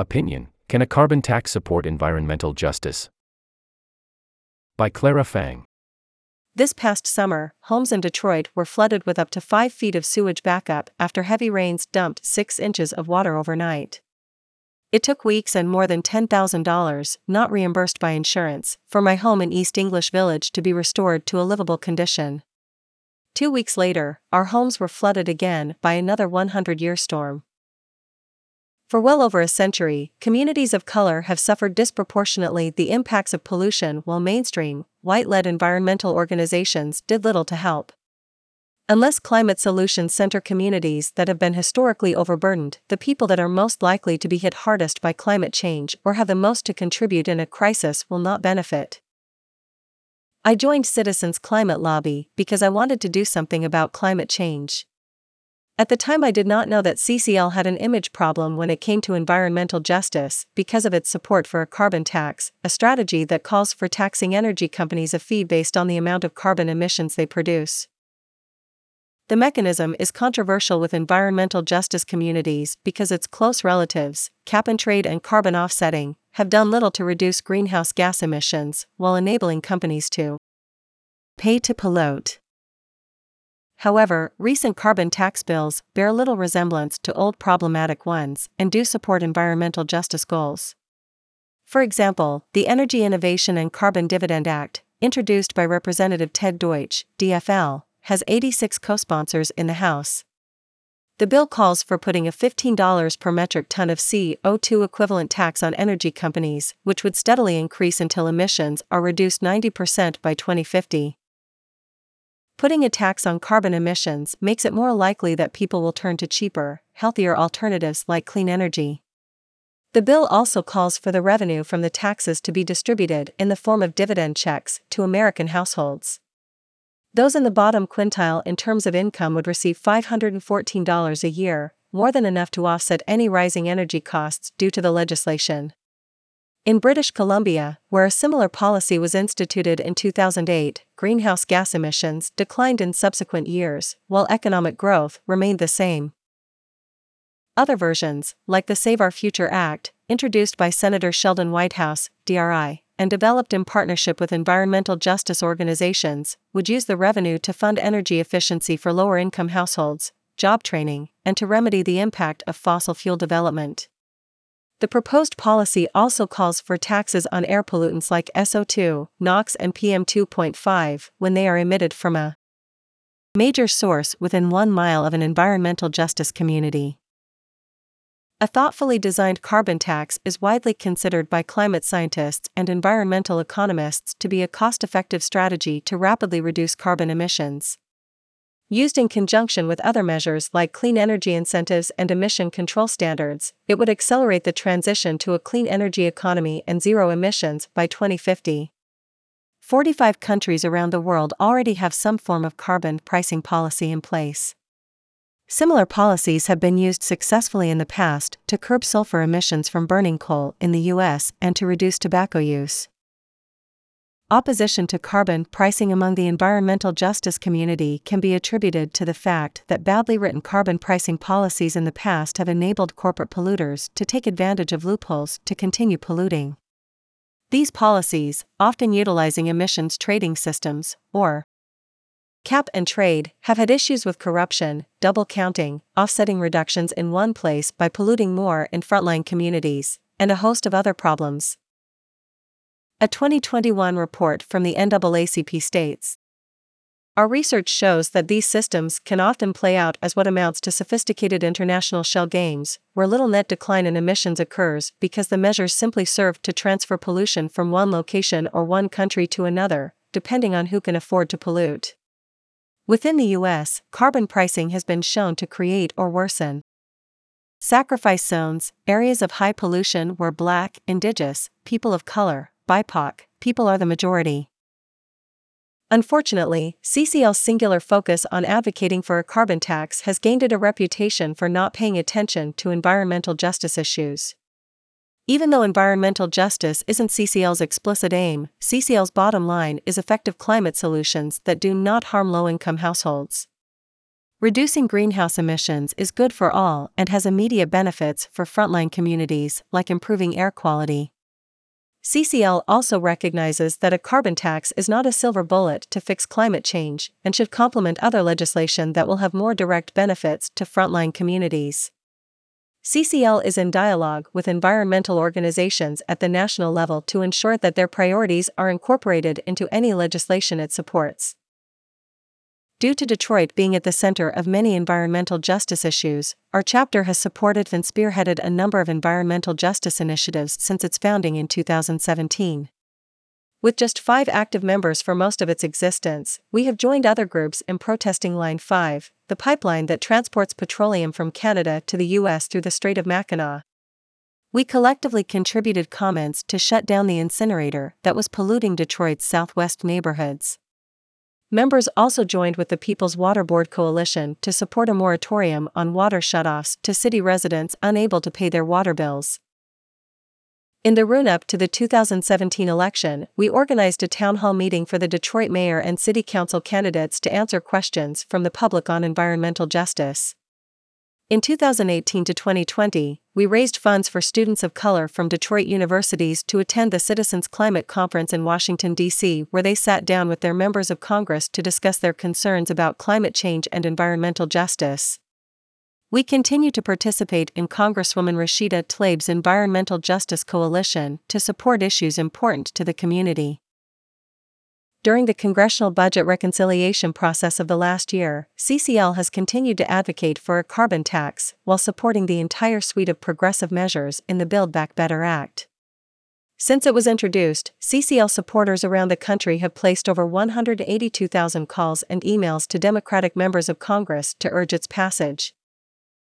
Opinion Can a carbon tax support environmental justice? By Clara Fang. This past summer, homes in Detroit were flooded with up to 5 feet of sewage backup after heavy rains dumped 6 inches of water overnight. It took weeks and more than $10,000, not reimbursed by insurance, for my home in East English Village to be restored to a livable condition. Two weeks later, our homes were flooded again by another 100 year storm. For well over a century, communities of color have suffered disproportionately the impacts of pollution while mainstream, white led environmental organizations did little to help. Unless climate solutions center communities that have been historically overburdened, the people that are most likely to be hit hardest by climate change or have the most to contribute in a crisis will not benefit. I joined Citizens Climate Lobby because I wanted to do something about climate change. At the time, I did not know that CCL had an image problem when it came to environmental justice because of its support for a carbon tax, a strategy that calls for taxing energy companies a fee based on the amount of carbon emissions they produce. The mechanism is controversial with environmental justice communities because its close relatives, cap and trade and carbon offsetting, have done little to reduce greenhouse gas emissions, while enabling companies to pay to pollute. However, recent carbon tax bills bear little resemblance to old problematic ones and do support environmental justice goals. For example, the Energy Innovation and Carbon Dividend Act, introduced by Representative Ted Deutch, DFL, has 86 co sponsors in the House. The bill calls for putting a $15 per metric ton of CO2 equivalent tax on energy companies, which would steadily increase until emissions are reduced 90% by 2050. Putting a tax on carbon emissions makes it more likely that people will turn to cheaper, healthier alternatives like clean energy. The bill also calls for the revenue from the taxes to be distributed in the form of dividend checks to American households. Those in the bottom quintile in terms of income would receive $514 a year, more than enough to offset any rising energy costs due to the legislation. In British Columbia, where a similar policy was instituted in 2008, greenhouse gas emissions declined in subsequent years, while economic growth remained the same. Other versions, like the Save Our Future Act, introduced by Senator Sheldon Whitehouse, DRI, and developed in partnership with environmental justice organizations, would use the revenue to fund energy efficiency for lower income households, job training, and to remedy the impact of fossil fuel development. The proposed policy also calls for taxes on air pollutants like SO2, NOx, and PM2.5 when they are emitted from a major source within one mile of an environmental justice community. A thoughtfully designed carbon tax is widely considered by climate scientists and environmental economists to be a cost effective strategy to rapidly reduce carbon emissions. Used in conjunction with other measures like clean energy incentives and emission control standards, it would accelerate the transition to a clean energy economy and zero emissions by 2050. 45 countries around the world already have some form of carbon pricing policy in place. Similar policies have been used successfully in the past to curb sulfur emissions from burning coal in the US and to reduce tobacco use. Opposition to carbon pricing among the environmental justice community can be attributed to the fact that badly written carbon pricing policies in the past have enabled corporate polluters to take advantage of loopholes to continue polluting. These policies, often utilizing emissions trading systems, or cap and trade, have had issues with corruption, double counting, offsetting reductions in one place by polluting more in frontline communities, and a host of other problems. A 2021 report from the NAACP states Our research shows that these systems can often play out as what amounts to sophisticated international shell games, where little net decline in emissions occurs because the measures simply serve to transfer pollution from one location or one country to another, depending on who can afford to pollute. Within the US, carbon pricing has been shown to create or worsen sacrifice zones, areas of high pollution where black, indigenous, people of color, BIPOC, people are the majority. Unfortunately, CCL's singular focus on advocating for a carbon tax has gained it a reputation for not paying attention to environmental justice issues. Even though environmental justice isn't CCL's explicit aim, CCL's bottom line is effective climate solutions that do not harm low income households. Reducing greenhouse emissions is good for all and has immediate benefits for frontline communities, like improving air quality. CCL also recognizes that a carbon tax is not a silver bullet to fix climate change and should complement other legislation that will have more direct benefits to frontline communities. CCL is in dialogue with environmental organizations at the national level to ensure that their priorities are incorporated into any legislation it supports. Due to Detroit being at the center of many environmental justice issues, our chapter has supported and spearheaded a number of environmental justice initiatives since its founding in 2017. With just five active members for most of its existence, we have joined other groups in protesting Line 5, the pipeline that transports petroleum from Canada to the U.S. through the Strait of Mackinac. We collectively contributed comments to shut down the incinerator that was polluting Detroit's southwest neighborhoods. Members also joined with the People's Water Board Coalition to support a moratorium on water shutoffs to city residents unable to pay their water bills. In the run up to the 2017 election, we organized a town hall meeting for the Detroit mayor and city council candidates to answer questions from the public on environmental justice. In 2018 to 2020, we raised funds for students of color from Detroit universities to attend the Citizens Climate Conference in Washington, D.C., where they sat down with their members of Congress to discuss their concerns about climate change and environmental justice. We continue to participate in Congresswoman Rashida Tlaib's Environmental Justice Coalition to support issues important to the community. During the congressional budget reconciliation process of the last year, CCL has continued to advocate for a carbon tax while supporting the entire suite of progressive measures in the Build Back Better Act. Since it was introduced, CCL supporters around the country have placed over 182,000 calls and emails to Democratic members of Congress to urge its passage.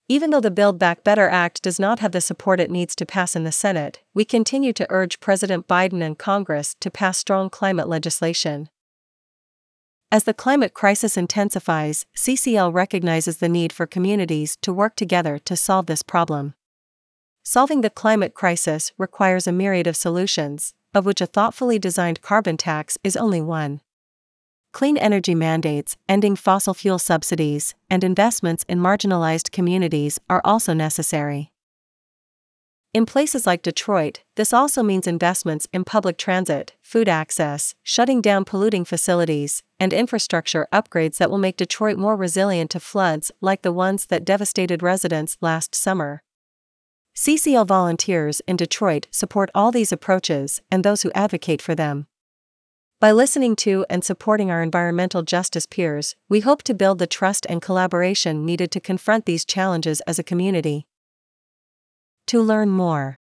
Even though the Build Back Better Act does not have the support it needs to pass in the Senate, we continue to urge President Biden and Congress to pass strong climate legislation. As the climate crisis intensifies, CCL recognizes the need for communities to work together to solve this problem. Solving the climate crisis requires a myriad of solutions, of which a thoughtfully designed carbon tax is only one clean energy mandates, ending fossil fuel subsidies, and investments in marginalized communities are also necessary. In places like Detroit, this also means investments in public transit, food access, shutting down polluting facilities, and infrastructure upgrades that will make Detroit more resilient to floods like the ones that devastated residents last summer. CCL volunteers in Detroit support all these approaches and those who advocate for them. By listening to and supporting our environmental justice peers, we hope to build the trust and collaboration needed to confront these challenges as a community. To learn more,